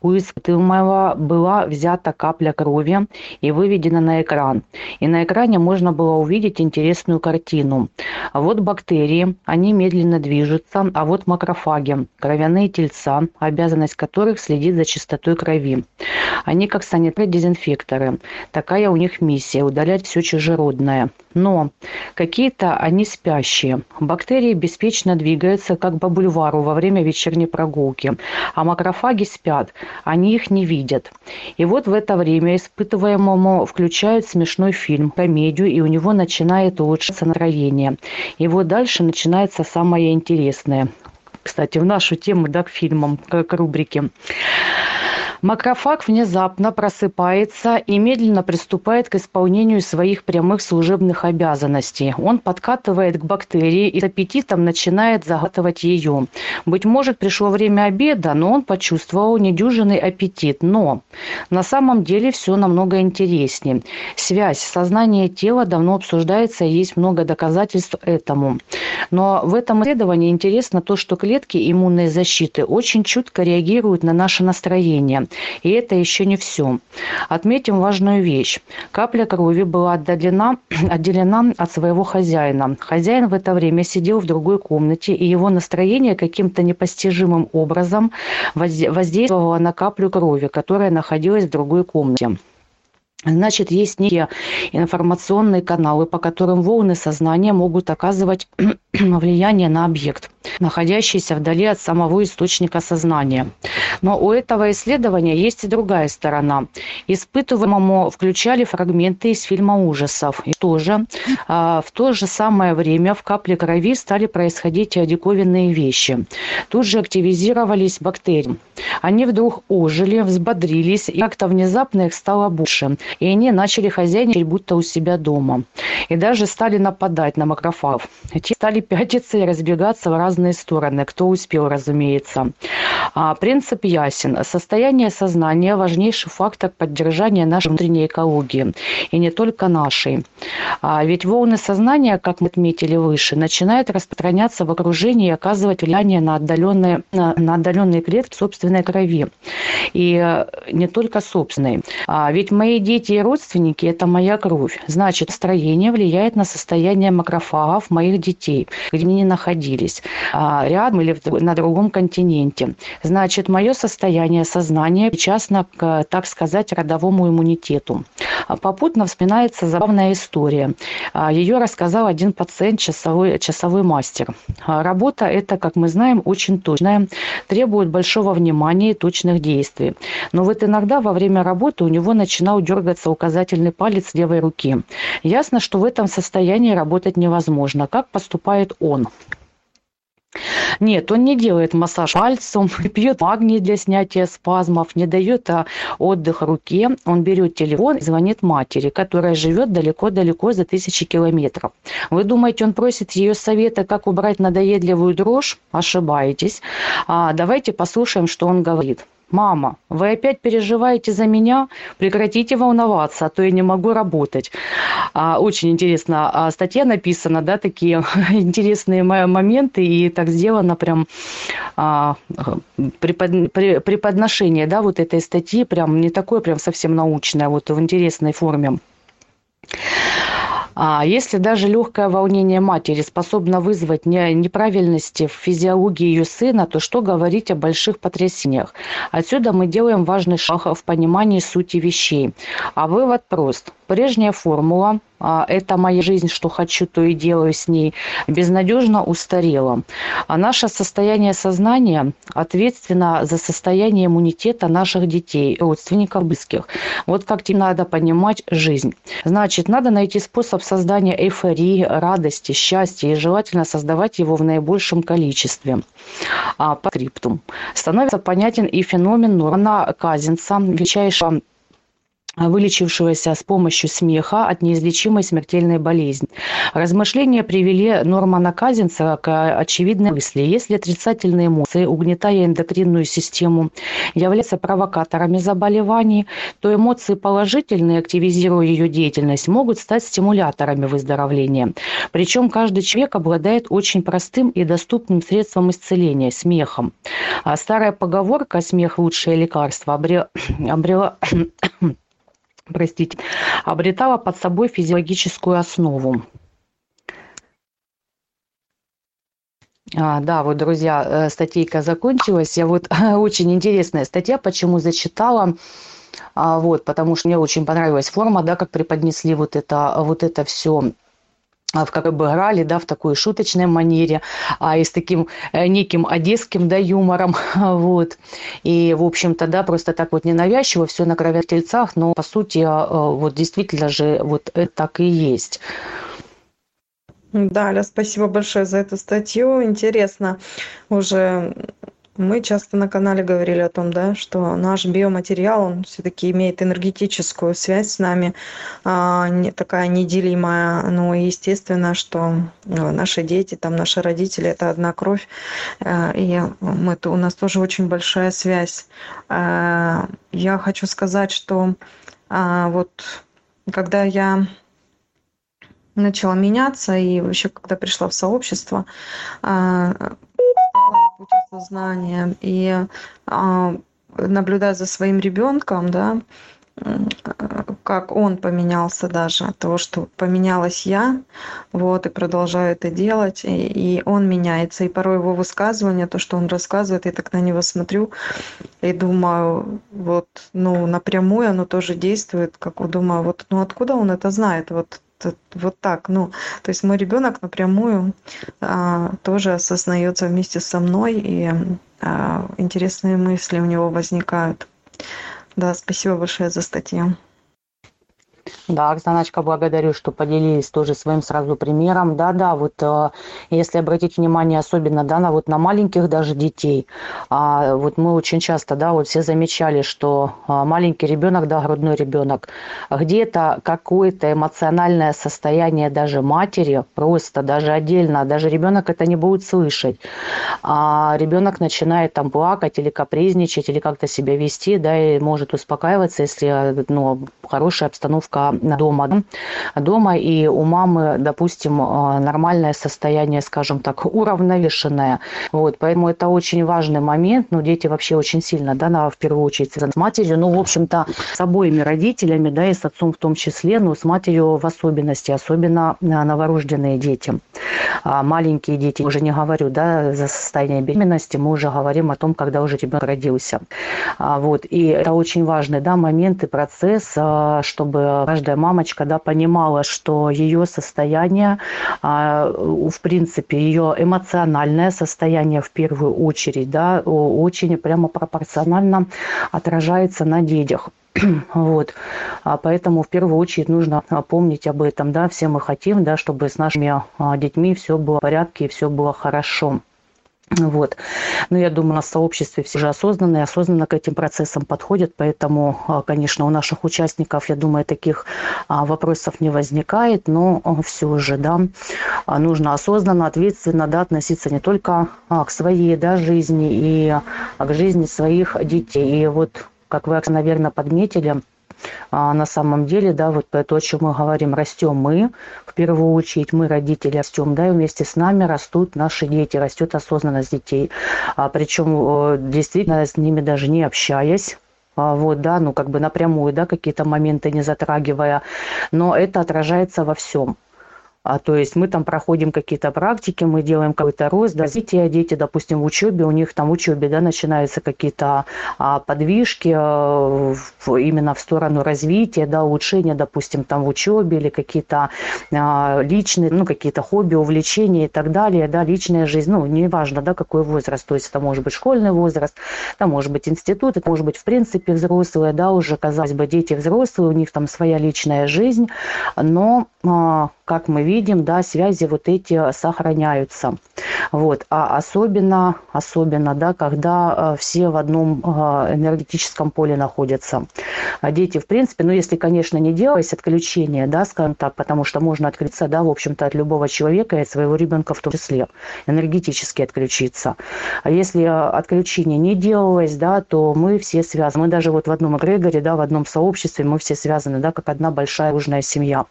У испытуемого была взята капля крови и выведена на экран. И на экране можно было увидеть интересную картину. Вот бактерии, они медленно движутся, а вот макрофаги, кровяные тельца, обязанность которых следить за чистотой крови. Они как санитары-дезинфекторы. Такая у них миссия – удалять все чужеродное. Но какие-то они спящие. Бактерии беспечно двигаются как по бульвару во время вечерней прогулки, а макрофаги спят, они их не видят. И вот в это время испытываемому включают смешной фильм, комедию, и у него начинает улучшаться настроение. И вот дальше начинается самое интересное. Кстати, в нашу тему, да, к фильмам, к рубрике. Макрофаг внезапно просыпается и медленно приступает к исполнению своих прямых служебных обязанностей. Он подкатывает к бактерии и с аппетитом начинает заглатывать ее. Быть может, пришло время обеда, но он почувствовал недюжинный аппетит. Но на самом деле все намного интереснее. Связь сознания и тела давно обсуждается, и есть много доказательств этому. Но в этом исследовании интересно то, что клетки иммунной защиты очень чутко реагируют на наше настроение. И это еще не все. Отметим важную вещь. Капля крови была отделена, отделена от своего хозяина. Хозяин в это время сидел в другой комнате, и его настроение каким-то непостижимым образом воздействовало на каплю крови, которая находилась в другой комнате. Значит, есть некие информационные каналы, по которым волны сознания могут оказывать влияние на объект, находящийся вдали от самого источника сознания. Но у этого исследования есть и другая сторона. Испытываемому включали фрагменты из фильма ужасов. И тоже а, в то же самое время в капле крови стали происходить диковинные вещи. Тут же активизировались бактерии. Они вдруг ожили, взбодрились, и как-то внезапно их стало больше – и они начали хозяйничать будто у себя дома. И даже стали нападать на макрофагов. Те стали пятиться и разбегаться в разные стороны, кто успел, разумеется. А, принцип ясен. Состояние сознания – важнейший фактор поддержания нашей внутренней экологии. И не только нашей. А, ведь волны сознания, как мы отметили выше, начинают распространяться в окружении и оказывать влияние на отдаленные, на, на отдаленные клетки собственной крови. И э, не только собственной. А, ведь мои дети и родственники – это моя кровь. Значит, строение влияет на состояние макрофагов моих детей, где они находились, а, рядом или на другом континенте. Значит, мое состояние сознания причастно к, так сказать, родовому иммунитету. А попутно вспоминается забавная история. А, Ее рассказал один пациент, часовой, часовой мастер. Работа эта, как мы знаем, очень точная, требует большого внимания и точных действий. Но вот иногда во время работы у него начинал дергаться указательный палец левой руки. Ясно, что в этом состоянии работать невозможно. Как поступает он? Нет, он не делает массаж пальцем, пьет магний для снятия спазмов, не дает а, отдых руке. Он берет телефон и звонит матери, которая живет далеко-далеко за тысячи километров. Вы думаете, он просит ее совета, как убрать надоедливую дрожь? Ошибаетесь. А, давайте послушаем, что он говорит. Мама, вы опять переживаете за меня? Прекратите волноваться, а то я не могу работать. А, очень интересно. А, статья написана, да, такие интересные моменты, и так сделано прям а, препод, преподношение, да, вот этой статьи, прям не такое прям совсем научное, вот в интересной форме. А если даже легкое волнение матери способно вызвать неправильности в физиологии ее сына, то что говорить о больших потрясениях? Отсюда мы делаем важный шаг в понимании сути вещей. А вывод прост. Прежняя формула а, это моя жизнь, что хочу, то и делаю с ней, безнадежно устарела. А наше состояние сознания ответственно за состояние иммунитета наших детей, родственников, близких. Вот как тебе надо понимать жизнь. Значит, надо найти способ создания эйфории, радости, счастья и желательно создавать его в наибольшем количестве. А, по скриптум. Становится понятен и феномен Нурана Казинца, величайшего вылечившегося с помощью смеха от неизлечимой смертельной болезни. Размышления привели Нормана Казинца к очевидной мысли. Если отрицательные эмоции, угнетая эндокринную систему, являются провокаторами заболеваний, то эмоции положительные, активизируя ее деятельность, могут стать стимуляторами выздоровления. Причем каждый человек обладает очень простым и доступным средством исцеления – смехом. А старая поговорка «смех – лучшее лекарство» обрела простите, обретала под собой физиологическую основу. А, да, вот, друзья, э, статейка закончилась. Я вот очень интересная статья, почему зачитала. А, вот, потому что мне очень понравилась форма, да, как преподнесли вот это, вот это все в как бы играли, да, в такой шуточной манере, а и с таким э, неким одесским, да, юмором, вот. И, в общем-то, да, просто так вот ненавязчиво, все на крови тельцах, но, по сути, э, вот действительно же вот это так и есть. Да, Аля, спасибо большое за эту статью. Интересно уже мы часто на канале говорили о том, да, что наш биоматериал, он все-таки имеет энергетическую связь с нами, а, не, такая неделимая. Ну, и естественно, что ну, наши дети, там, наши родители – это одна кровь, а, и мы, у нас тоже очень большая связь. А, я хочу сказать, что а, вот когда я начала меняться, и вообще, когда пришла в сообщество, а, путь осознания. И а, наблюдая за своим ребенком, да, как он поменялся даже от того, что поменялась я, вот, и продолжаю это делать, и, и он меняется, и порой его высказывания, то, что он рассказывает, я так на него смотрю и думаю, вот, ну, напрямую оно тоже действует, как думаю, вот, ну, откуда он это знает, вот, вот так, ну, то есть мой ребенок напрямую а, тоже осознается вместе со мной, и а, интересные мысли у него возникают. Да, спасибо большое за статью. Да, Оксаночка, благодарю, что поделились тоже своим сразу примером. Да-да, вот э, если обратить внимание особенно, да, на вот на маленьких даже детей, а, вот мы очень часто, да, вот все замечали, что а, маленький ребенок, да, грудной ребенок, где-то какое-то эмоциональное состояние даже матери, просто даже отдельно, даже ребенок это не будет слышать, а ребенок начинает там плакать или капризничать, или как-то себя вести, да, и может успокаиваться, если, ну, хорошая обстановка дома. Дома и у мамы, допустим, э, нормальное состояние, скажем так, уравновешенное. Вот, поэтому это очень важный момент. Ну, дети вообще очень сильно, да, на, в первую очередь с матерью. Ну, в общем-то, с обоими родителями, да, и с отцом в том числе, но с матерью в особенности, особенно э, новорожденные дети. А маленькие дети, уже не говорю, да, за состояние беременности, мы уже говорим о том, когда уже ребенок родился. А, вот, и это очень важный, да, момент и процесс, э, чтобы каждый каждая мамочка да, понимала, что ее состояние, а, в принципе, ее эмоциональное состояние в первую очередь, да, очень прямо пропорционально отражается на детях. Вот. А поэтому в первую очередь нужно помнить об этом. Да? Все мы хотим, да, чтобы с нашими а, детьми все было в порядке и все было хорошо. Вот. Но я думаю, у нас сообществе все же осознанные, осознанно к этим процессам подходят, поэтому, а, конечно, у наших участников, я думаю, таких а, вопросов не возникает, но а, все же, да, нужно осознанно, ответственно, да, относиться не только к своей, да, жизни и к жизни своих детей. И вот, как вы, наверное, подметили, а на самом деле, да, вот то, о чем мы говорим, растем мы, в первую очередь мы, родители, растем, да, и вместе с нами растут наши дети, растет осознанность детей. А, причем э, действительно с ними даже не общаясь, а, вот, да, ну, как бы напрямую, да, какие-то моменты не затрагивая, но это отражается во всем. А, то есть мы там проходим какие-то практики, мы делаем какой-то рост, развитие, дети, допустим, в учебе, у них там в учебе, да, начинаются какие-то а, подвижки а, в, именно в сторону развития, да, улучшения, допустим, там в учебе или какие-то а, личные, ну, какие-то хобби, увлечения и так далее, да, личная жизнь, ну, неважно, да, какой возраст, то есть это может быть школьный возраст, это может быть институт, это может быть, в принципе, взрослые, да, уже, казалось бы, дети взрослые, у них там своя личная жизнь, но а, как мы видим, да, связи вот эти сохраняются. Вот. А особенно, особенно, да, когда а, все в одном а, энергетическом поле находятся. А дети, в принципе, ну, если, конечно, не делать отключения, да, скажем так, потому что можно отключиться, да, в общем-то, от любого человека и от своего ребенка в том числе, энергетически отключиться. А если отключение не делалось, да, то мы все связаны. Мы даже вот в одном эгрегоре, да, в одном сообществе, мы все связаны, да, как одна большая дружная семья.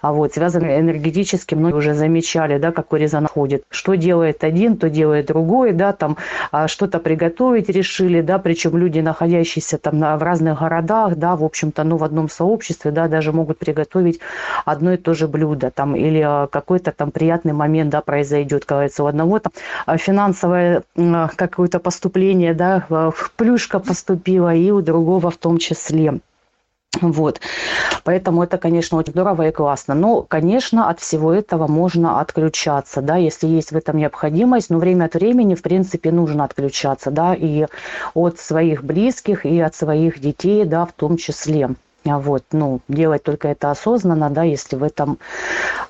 А вот связаны энергетически, многие уже замечали, да, какой резонанс ходит. Что делает один, то делает другой, да, там а, что-то приготовить решили, да, причем люди, находящиеся там на, в разных городах, да, в общем-то, ну, в одном сообществе, да, даже могут приготовить одно и то же блюдо, там, или а, какой-то там приятный момент, да, произойдет, кажется, у одного там а, финансовое какое-то поступление, да, плюшка поступила, и у другого в том числе. Вот. Поэтому это, конечно, очень здорово и классно. Но, конечно, от всего этого можно отключаться, да, если есть в этом необходимость. Но время от времени, в принципе, нужно отключаться, да, и от своих близких, и от своих детей, да, в том числе. Вот, ну, делать только это осознанно, да, если в этом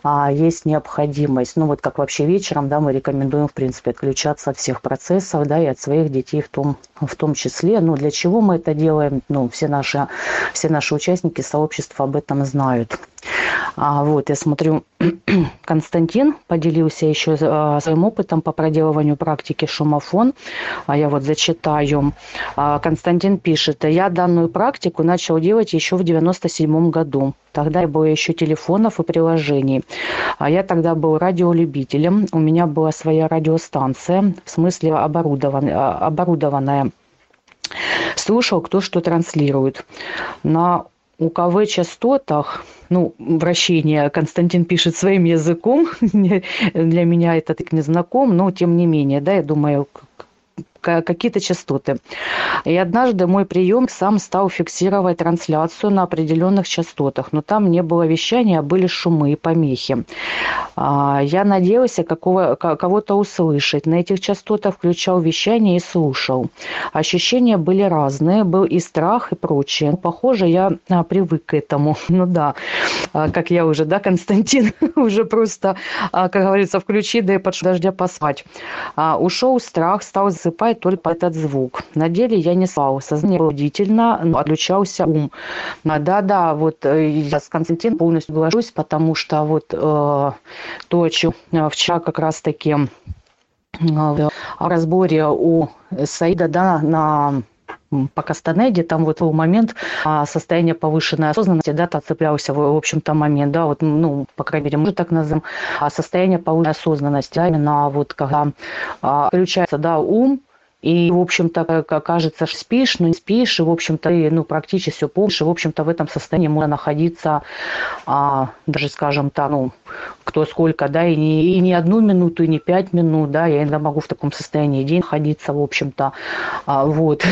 а, есть необходимость. Ну, вот как вообще вечером, да, мы рекомендуем, в принципе, отключаться от всех процессов, да, и от своих детей в том, в том числе. Ну, для чего мы это делаем? Ну, все наши, все наши участники сообщества об этом знают. А, вот, я смотрю, Константин поделился еще а, своим опытом по проделыванию практики шумофон. А я вот зачитаю. А, Константин пишет, я данную практику начал делать еще в 97 году. Тогда было еще телефонов и приложений. А я тогда был радиолюбителем. У меня была своя радиостанция, в смысле оборудованная. оборудованная слушал, кто что транслирует. На УКВ-частотах, ну, вращение Константин пишет своим языком, для меня это так не знаком, но тем не менее, да, я думаю, какие-то частоты. И однажды мой прием сам стал фиксировать трансляцию на определенных частотах, но там не было вещания, а были шумы и помехи. А, я надеялся какого, кого-то услышать. На этих частотах включал вещание и слушал. Ощущения были разные, был и страх, и прочее. Похоже, я а, привык к этому. Ну да, а, как я уже, да, Константин, уже просто, как говорится, включи, да и под дождя поспать. Ушел страх, стал засыпать поступает только этот звук. На деле я не спал, сознание было но отключался ум. Да-да, вот э, я с Константином полностью соглашусь, потому что вот э, то, о чем э, вчера как раз-таки э, в разборе у Саида да, на по Кастанеде, там вот был момент а, состояния повышенной осознанности, да, там цеплялся, в общем-то, момент, да, вот, ну, по крайней мере, мы так назовем, а состояние повышенной осознанности, а именно вот когда а, включается, да, ум, и, в общем-то, кажется, спишь, но не спишь, и, в общем-то, и, ну, практически все помнишь, и, в общем-то, в этом состоянии можно находиться, а, даже, скажем так, ну, кто сколько, да, и не, и не одну минуту, и не пять минут, да, я иногда могу в таком состоянии день находиться, в общем-то, а, вот,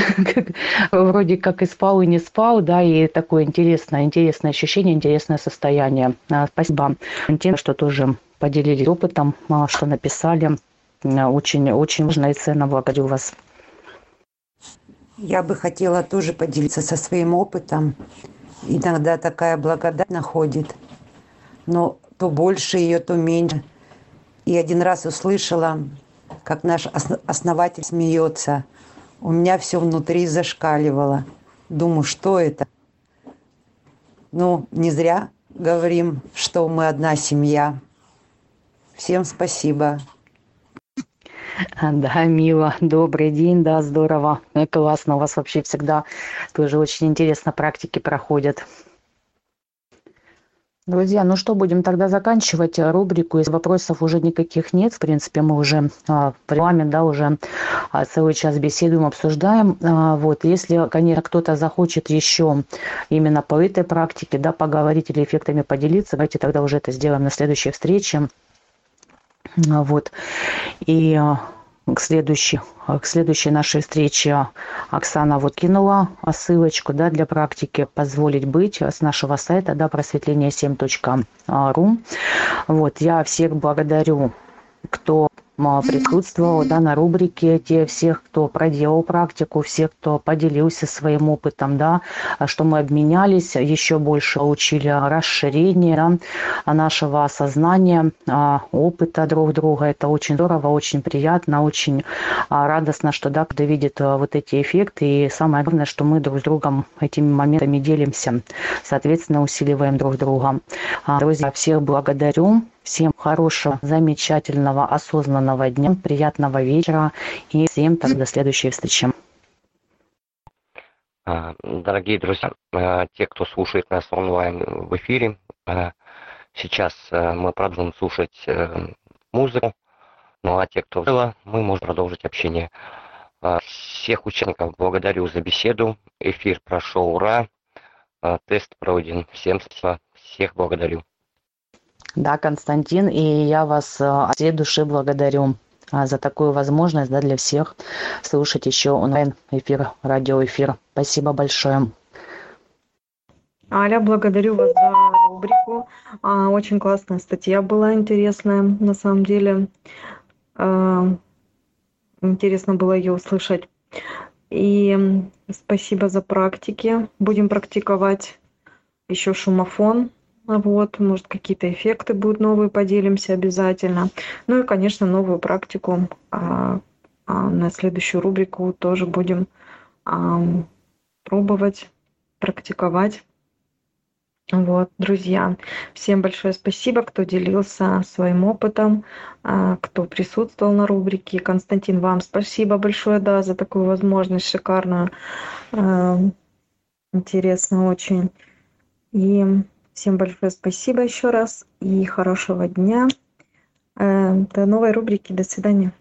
вроде как и спал, и не спал, да, и такое интересное, интересное ощущение, интересное состояние. А, спасибо, Валентина, что тоже поделились опытом, а, что написали. Очень, очень важно и ценно. Благодарю вас. Я бы хотела тоже поделиться со своим опытом. Иногда такая благодать находит, но то больше ее, то меньше. И один раз услышала, как наш основатель смеется. У меня все внутри зашкаливало. Думаю, что это? Ну, не зря говорим, что мы одна семья. Всем спасибо. Да, мило. Добрый день, да, здорово. Э, классно, у вас вообще всегда тоже очень интересно практики проходят. Друзья, ну что, будем тогда заканчивать рубрику. Из вопросов уже никаких нет. В принципе, мы уже а, в регламент, да, уже а, целый час беседуем, обсуждаем. А, вот, если, конечно, кто-то захочет еще именно по этой практике, да, поговорить или эффектами поделиться, давайте тогда уже это сделаем на следующей встрече. Вот. И а, к следующей, к следующей нашей встрече Оксана вот кинула ссылочку да, для практики «Позволить быть» с нашего сайта да, просветление7.ру. Вот, я всех благодарю, кто присутствовал да, на рубрике, те всех, кто проделал практику, всех, кто поделился своим опытом, да, что мы обменялись, еще больше получили расширение да, нашего осознания, а, опыта друг друга. Это очень здорово, очень приятно, очень а, радостно, что да, когда видит а, вот эти эффекты. И самое главное, что мы друг с другом этими моментами делимся, соответственно, усиливаем друг друга. Друзья, всех благодарю. Всем хорошего, замечательного, осознанного дня, приятного вечера и всем так до следующей встречи. А, дорогие друзья, а, те, кто слушает нас онлайн в эфире, а, сейчас мы продолжим слушать э, музыку, ну а те, кто было, мы можем продолжить общение. Всех участников благодарю за беседу. Эфир прошел ура. Тест пройден. Всем спасибо. Всех благодарю. Да, Константин, и я вас э, от всей души благодарю а, за такую возможность да, для всех слушать еще онлайн-эфир, радиоэфир. Спасибо большое. Аля, благодарю вас за рубрику. А, очень классная статья была интересная, на самом деле. А, интересно было ее услышать. И спасибо за практики. Будем практиковать еще шумофон вот, может, какие-то эффекты будут новые, поделимся обязательно. Ну и, конечно, новую практику а, а на следующую рубрику тоже будем а, пробовать, практиковать. Вот, друзья, всем большое спасибо, кто делился своим опытом, а, кто присутствовал на рубрике. Константин, вам спасибо большое, да, за такую возможность шикарную, а, интересно очень. И Всем большое спасибо еще раз и хорошего дня. Э, до новой рубрики. До свидания.